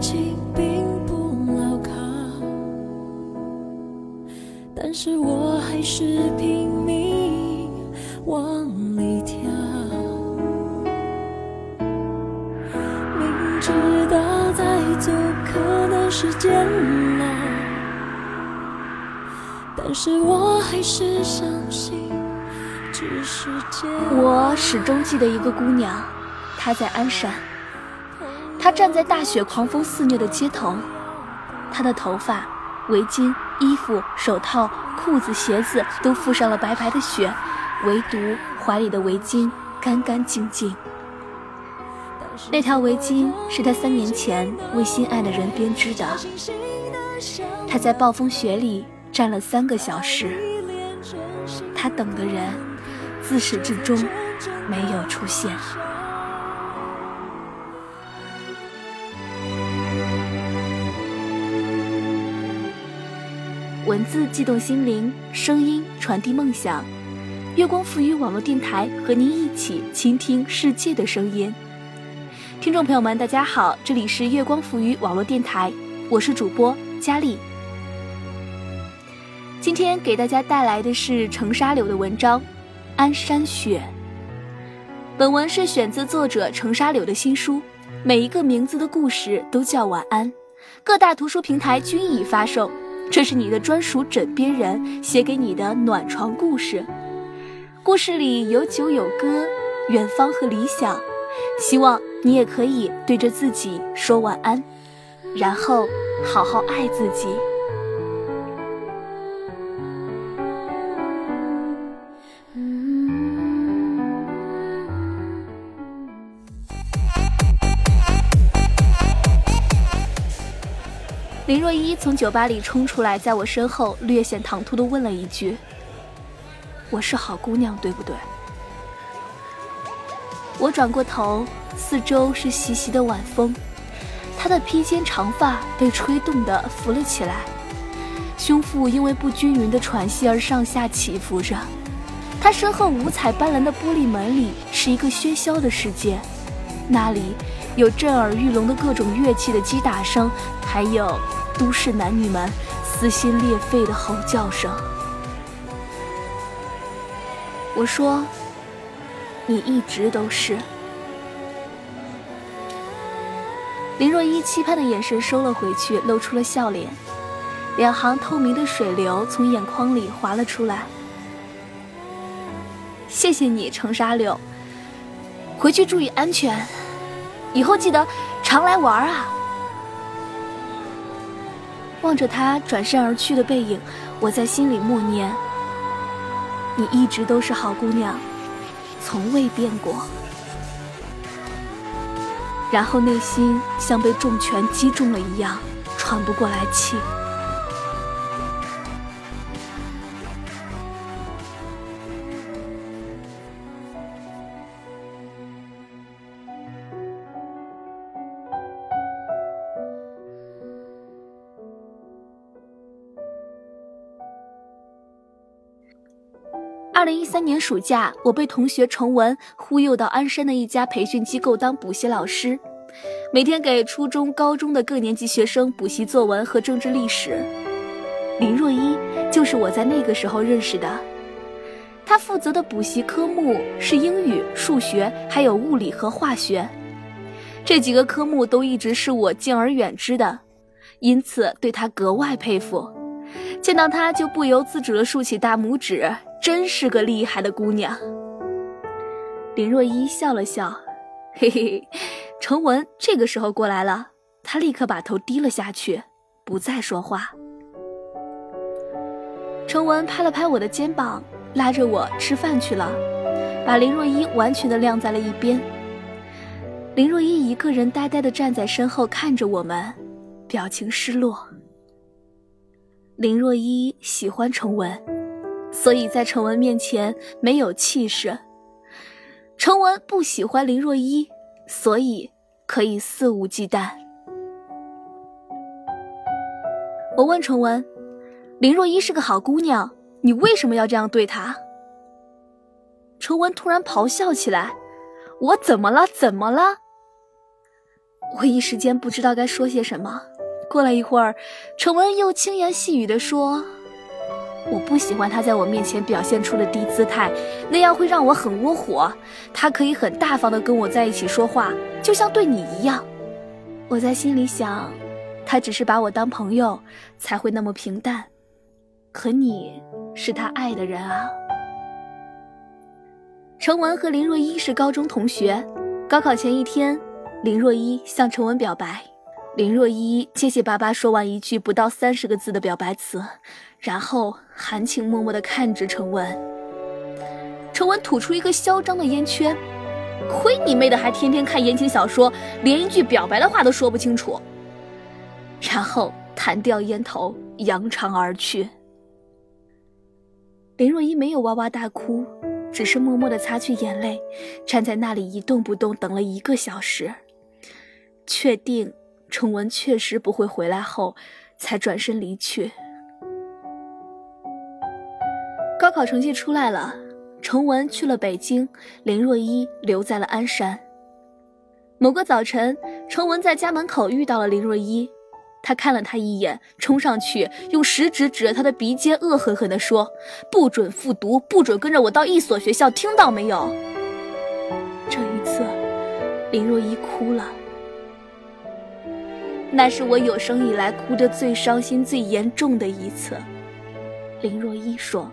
情并不牢靠，但是我还是拼命往里跳。明知道再走可能是煎熬，但是我还是相信，只是。我始终记得一个姑娘，她在鞍山。他站在大雪狂风肆虐的街头，他的头发、围巾、衣服、手套、裤子、鞋子都覆上了白白的雪，唯独怀里的围巾干干净净。那条围巾是他三年前为心爱的人编织的。他在暴风雪里站了三个小时，他等的人自始至终没有出现。字悸动心灵，声音传递梦想。月光赋予网络电台和您一起倾听世界的声音。听众朋友们，大家好，这里是月光赋予网络电台，我是主播佳丽。今天给大家带来的是程沙柳的文章《鞍山雪》。本文是选自作者程沙柳的新书《每一个名字的故事都叫晚安》，各大图书平台均已发售。这是你的专属枕边人写给你的暖床故事，故事里有酒有歌，远方和理想，希望你也可以对着自己说晚安，然后好好爱自己。林若依从酒吧里冲出来，在我身后略显唐突地问了一句：“我是好姑娘，对不对？”我转过头，四周是习习的晚风，她的披肩长发被吹动的浮了起来，胸腹因为不均匀的喘息而上下起伏着。她身后五彩斑斓的玻璃门里是一个喧嚣的世界，那里有震耳欲聋的各种乐器的击打声，还有。都市男女们撕心裂肺的吼叫声。我说：“你一直都是。”林若依期盼的眼神收了回去，露出了笑脸，两行透明的水流从眼眶里滑了出来。谢谢你，程沙柳。回去注意安全，以后记得常来玩啊。望着他转身而去的背影，我在心里默念：“你一直都是好姑娘，从未变过。”然后内心像被重拳击中了一样，喘不过来气。二零一三年暑假，我被同学程文忽悠到鞍山的一家培训机构当补习老师，每天给初中、高中的各年级学生补习作文和政治历史。林若依就是我在那个时候认识的，她负责的补习科目是英语、数学，还有物理和化学，这几个科目都一直是我敬而远之的，因此对她格外佩服，见到她就不由自主地竖起大拇指。真是个厉害的姑娘。林若依笑了笑，嘿嘿嘿。程文这个时候过来了，他立刻把头低了下去，不再说话。程文拍了拍我的肩膀，拉着我吃饭去了，把林若依完全的晾在了一边。林若依一个人呆呆的站在身后看着我们，表情失落。林若依喜欢程文。所以在程文面前没有气势。程文不喜欢林若依，所以可以肆无忌惮。我问程文：“林若依是个好姑娘，你为什么要这样对她？”程文突然咆哮起来：“我怎么了？怎么了？”我一时间不知道该说些什么。过了一会儿，程文又轻言细语地说：“我不喜欢他在我面前表现出的低姿态，那样会让我很窝火。他可以很大方地跟我在一起说话，就像对你一样。”我在心里想，他只是把我当朋友，才会那么平淡。可你是他爱的人啊。程文和林若依是高中同学，高考前一天，林若依向程文表白。林若依结结巴巴说完一句不到三十个字的表白词，然后含情脉脉地看着程文。程文吐出一个嚣张的烟圈，亏你妹的还天天看言情小说，连一句表白的话都说不清楚。然后弹掉烟头，扬长而去。林若依没有哇哇大哭，只是默默地擦去眼泪，站在那里一动不动，等了一个小时，确定。崇文确实不会回来后，才转身离去。高考成绩出来了，崇文去了北京，林若依留在了鞍山。某个早晨，崇文在家门口遇到了林若依，他看了他一眼，冲上去用食指指着他的鼻尖，恶狠狠地说：“不准复读，不准跟着我到一所学校，听到没有？”这一次，林若依哭了。那是我有生以来哭得最伤心、最严重的一次。林若依说：“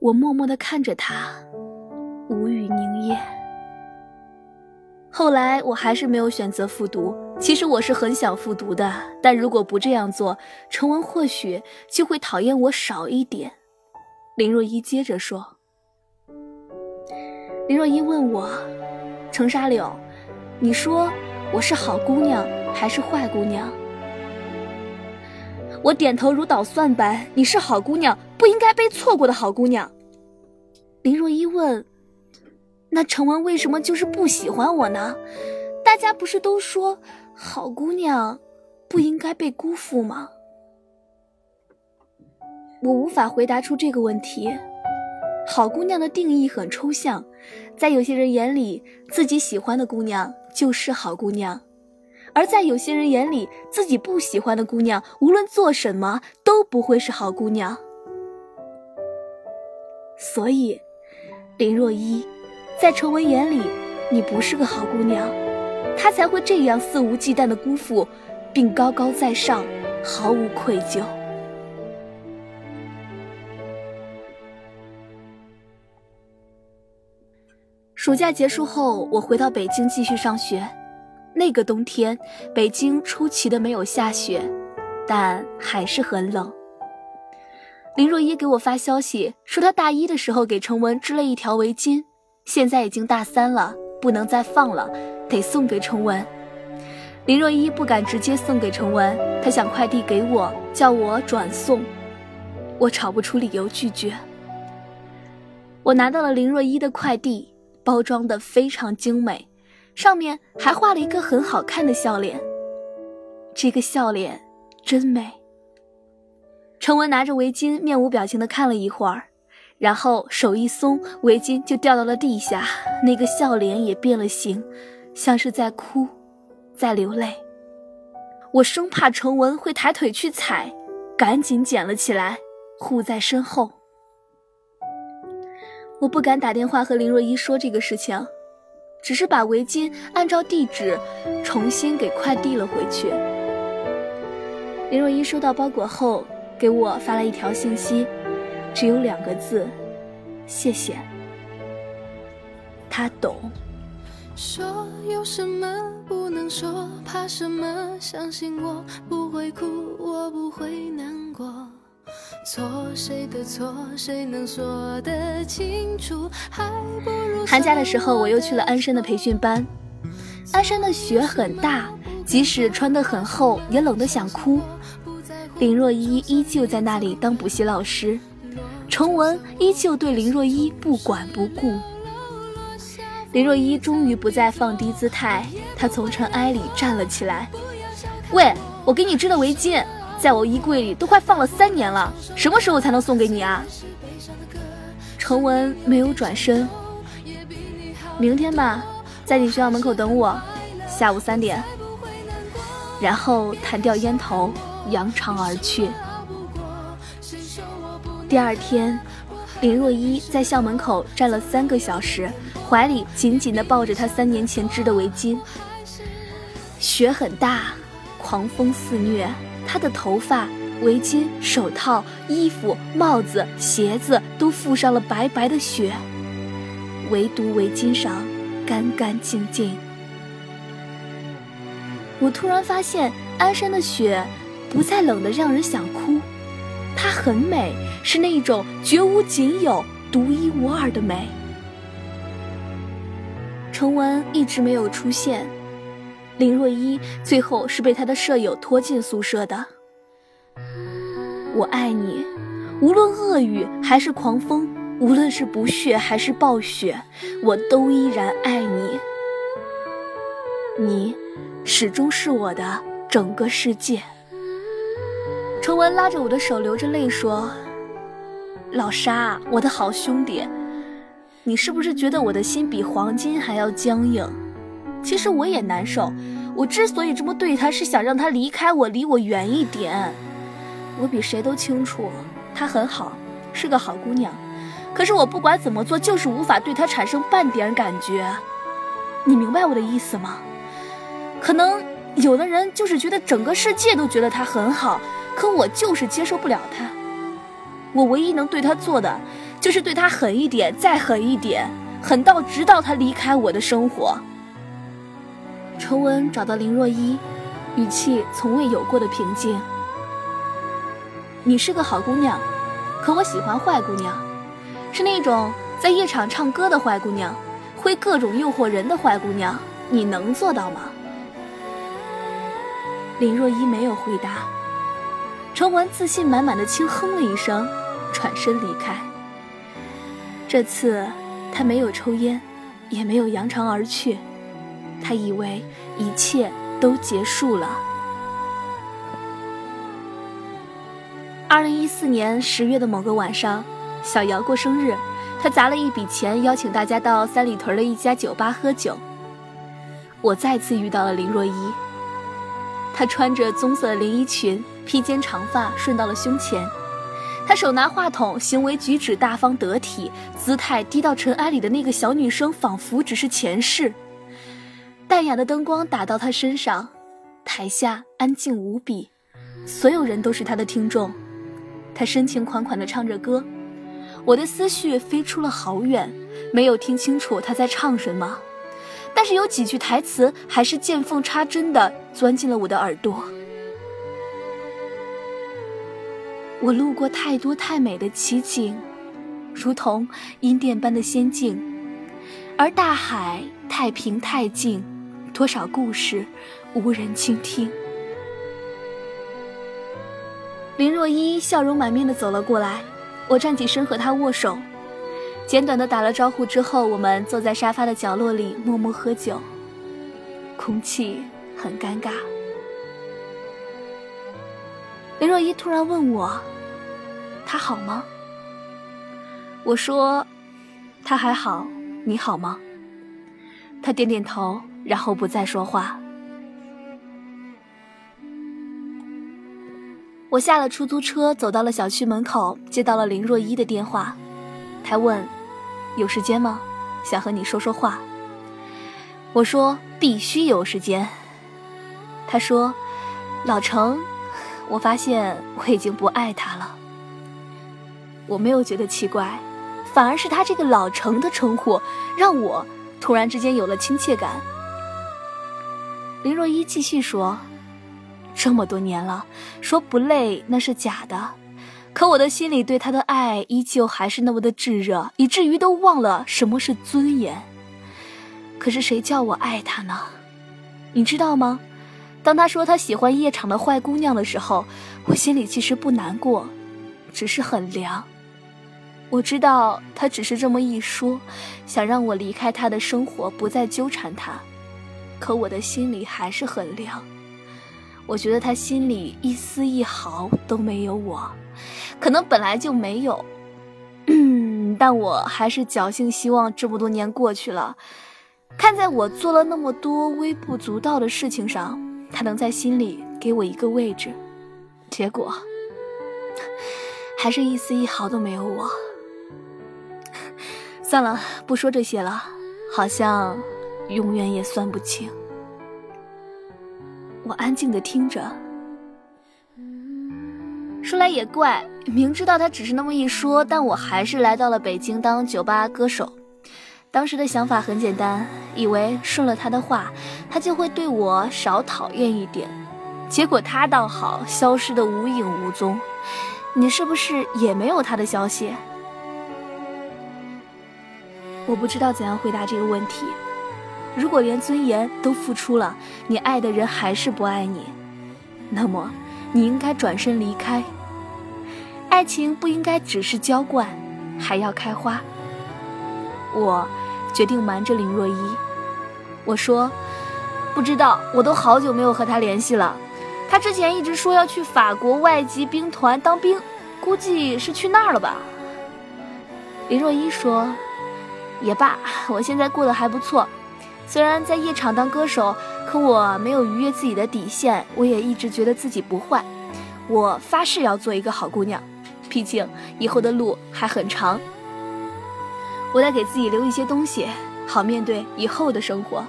我默默地看着他，无语凝噎。后来我还是没有选择复读。其实我是很想复读的，但如果不这样做，程文或许就会讨厌我少一点。”林若依接着说：“林若依问我，程沙柳，你说？”我是好姑娘还是坏姑娘？我点头如捣蒜般。你是好姑娘，不应该被错过的好姑娘。林若依问：“那程文为什么就是不喜欢我呢？大家不是都说好姑娘不应该被辜负吗？”我无法回答出这个问题。好姑娘的定义很抽象，在有些人眼里，自己喜欢的姑娘。就是好姑娘，而在有些人眼里，自己不喜欢的姑娘，无论做什么都不会是好姑娘。所以，林若依，在程文眼里，你不是个好姑娘，他才会这样肆无忌惮的辜负，并高高在上，毫无愧疚。暑假结束后，我回到北京继续上学。那个冬天，北京出奇的没有下雪，但还是很冷。林若依给我发消息说，她大一的时候给程文织了一条围巾，现在已经大三了，不能再放了，得送给程文。林若依不敢直接送给程文，她想快递给我，叫我转送。我找不出理由拒绝。我拿到了林若依的快递。包装的非常精美，上面还画了一个很好看的笑脸。这个笑脸真美。程文拿着围巾，面无表情的看了一会儿，然后手一松，围巾就掉到了地下。那个笑脸也变了形，像是在哭，在流泪。我生怕程文会抬腿去踩，赶紧捡了起来，护在身后。我不敢打电话和林若依说这个事情，只是把围巾按照地址重新给快递了回去。林若依收到包裹后，给我发了一条信息，只有两个字：谢谢。他懂。说有什么不能说，怕什么？相信我不会哭，我不会难过。错谁的错，谁能说得清楚？寒假的时候，我又去了鞍山的培训班。鞍山的雪很大，即使穿得很厚，也冷得想哭。林若依依旧在那里当补习老师，崇文依旧对林若依不管不顾。林若依终于不再放低姿态，她从尘埃里站了起来。喂，我给你织的围巾。在我衣柜里都快放了三年了，什么时候才能送给你啊？程文没有转身。明天吧，在你学校门口等我。下午三点，然后弹掉烟头，扬长而去。第二天，林若依在校门口站了三个小时，怀里紧紧地抱着她三年前织的围巾。雪很大，狂风肆虐，他的头发、围巾、手套、衣服、帽子、鞋子都覆上了白白的雪，唯独围巾上干干净净。我突然发现，鞍山的雪不再冷得让人想哭，它很美，是那种绝无仅有、独一无二的美。程文一直没有出现，林若依最后是被他的舍友拖进宿舍的。我爱你，无论恶雨还是狂风，无论是不屑还是暴雪，我都依然爱你。你。始终是我的整个世界。程文拉着我的手，流着泪说：“老沙，我的好兄弟，你是不是觉得我的心比黄金还要僵硬？其实我也难受。我之所以这么对他，是想让他离开我，离我远一点。我比谁都清楚，她很好，是个好姑娘。可是我不管怎么做，就是无法对她产生半点感觉。你明白我的意思吗？”可能有的人就是觉得整个世界都觉得他很好，可我就是接受不了他。我唯一能对他做的，就是对他狠一点，再狠一点，狠到直到他离开我的生活。程文找到林若依，语气从未有过的平静。你是个好姑娘，可我喜欢坏姑娘，是那种在夜场唱歌的坏姑娘，会各种诱惑人的坏姑娘。你能做到吗？林若依没有回答，程文自信满满的轻哼了一声，转身离开。这次他没有抽烟，也没有扬长而去，他以为一切都结束了。二零一四年十月的某个晚上，小姚过生日，他砸了一笔钱邀请大家到三里屯的一家酒吧喝酒。我再次遇到了林若依。她穿着棕色的连衣裙，披肩长发顺到了胸前。她手拿话筒，行为举止大方得体，姿态低到尘埃里的那个小女生，仿佛只是前世。淡雅的灯光打到他身上，台下安静无比，所有人都是他的听众。他深情款款地唱着歌，我的思绪飞出了好远，没有听清楚他在唱什么。但是有几句台词还是见缝插针的钻进了我的耳朵。我路过太多太美的奇景，如同阴殿般的仙境，而大海太平太静，多少故事无人倾听。林若依笑容满面的走了过来，我站起身和她握手。简短的打了招呼之后，我们坐在沙发的角落里默默喝酒，空气很尴尬。林若依突然问我：“他好吗？”我说：“他还好，你好吗？”他点点头，然后不再说话。我下了出租车，走到了小区门口，接到了林若依的电话。他问：“有时间吗？想和你说说话。”我说：“必须有时间。”他说：“老程，我发现我已经不爱他了。”我没有觉得奇怪，反而是他这个“老程”的称呼让我突然之间有了亲切感。林若依继续说：“这么多年了，说不累那是假的。”可我的心里对他的爱依旧还是那么的炙热，以至于都忘了什么是尊严。可是谁叫我爱他呢？你知道吗？当他说他喜欢夜场的坏姑娘的时候，我心里其实不难过，只是很凉。我知道他只是这么一说，想让我离开他的生活，不再纠缠他。可我的心里还是很凉。我觉得他心里一丝一毫都没有我。可能本来就没有，但我还是侥幸希望这么多年过去了，看在我做了那么多微不足道的事情上，他能在心里给我一个位置，结果还是一丝一毫都没有我。算了，不说这些了，好像永远也算不清。我安静的听着。说来也怪，明知道他只是那么一说，但我还是来到了北京当酒吧歌手。当时的想法很简单，以为顺了他的话，他就会对我少讨厌一点。结果他倒好，消失的无影无踪。你是不是也没有他的消息？我不知道怎样回答这个问题。如果连尊严都付出了，你爱的人还是不爱你，那么你应该转身离开。爱情不应该只是浇灌，还要开花。我决定瞒着林若依。我说，不知道，我都好久没有和他联系了。他之前一直说要去法国外籍兵团当兵，估计是去那儿了吧。林若依说，也罢，我现在过得还不错。虽然在夜场当歌手，可我没有逾越自己的底线。我也一直觉得自己不坏。我发誓要做一个好姑娘，毕竟以后的路还很长。我得给自己留一些东西，好面对以后的生活。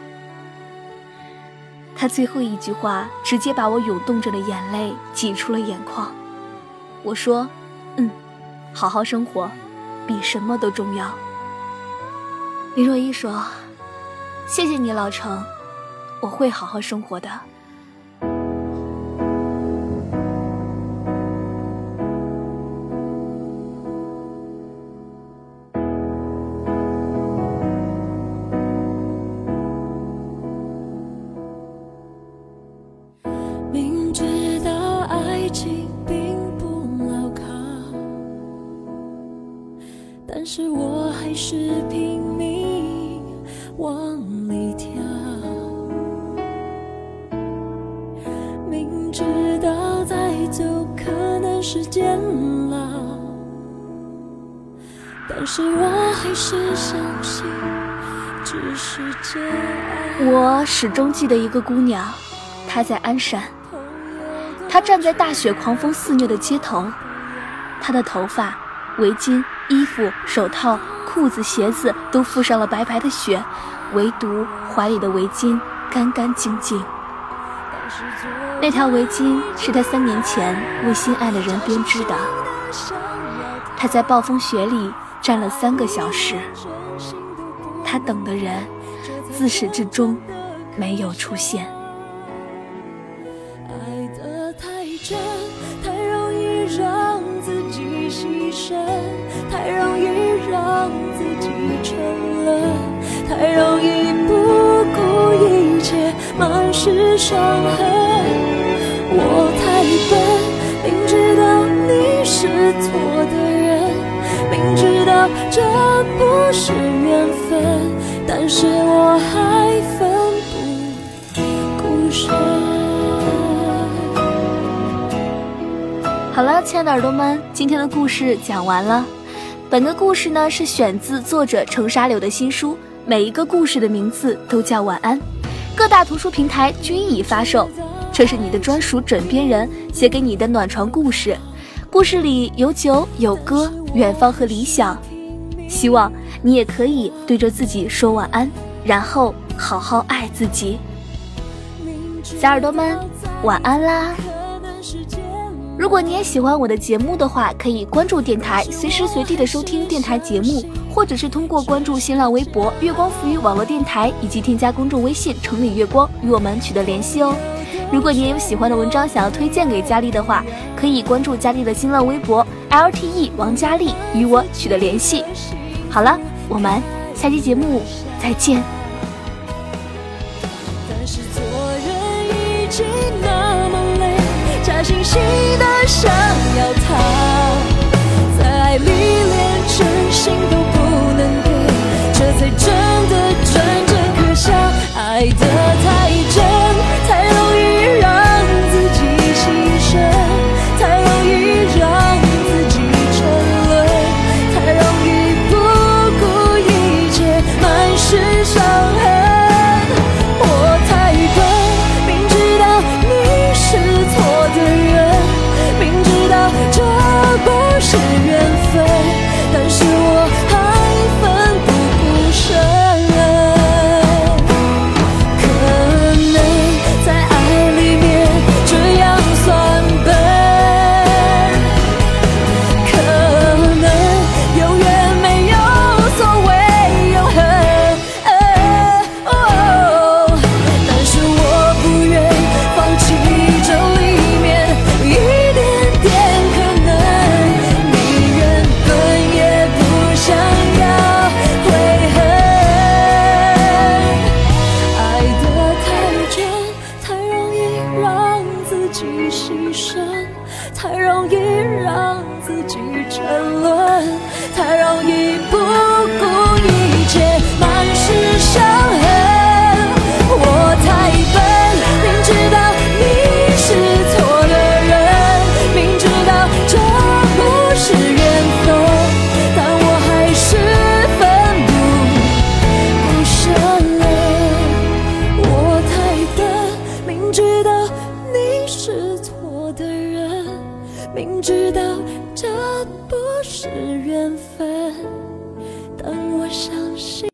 他最后一句话直接把我涌动着的眼泪挤出了眼眶。我说：“嗯，好好生活，比什么都重要。”林若依说。谢谢你，老程，我会好好生活的。我始终记得一个姑娘，她在鞍山。她站在大雪狂风肆虐的街头，她的头发、围巾、衣服、手套、裤子、鞋子都覆上了白白的雪，唯独怀里的围巾干干净净。那条围巾是她三年前为心爱的人编织的。她在暴风雪里。站了三个小时，他等的人自始至终没有出现。爱得太真，太容易让自己牺牲，太容易让自己沉沦，太容易不顾一切，满是伤痕。我太笨，明知道你是错。这不是缘分，但是我还奋不顾身。好了，亲爱的耳朵们，今天的故事讲完了。本个故事呢是选自作者程沙柳的新书，每一个故事的名字都叫晚安，各大图书平台均已发售。这是你的专属枕边人写给你的暖床故事。故事里有酒有歌，远方和理想，希望你也可以对着自己说晚安，然后好好爱自己。小耳朵们，晚安啦！如果你也喜欢我的节目的话，可以关注电台，随时随地的收听电台节目，或者是通过关注新浪微博“月光浮语网络电台”，以及添加公众微信“城里月光”与我们取得联系哦。如果你也有喜欢的文章想要推荐给佳丽的话，可以关注佳丽的新浪微博 LTE 王佳丽，与我取得联系。好了，我们下期节目再见。但是做人已经那么累，假惺惺的想要逃，在爱里连真心己牺牲太容易让自己沉沦太容易不顾一切满是伤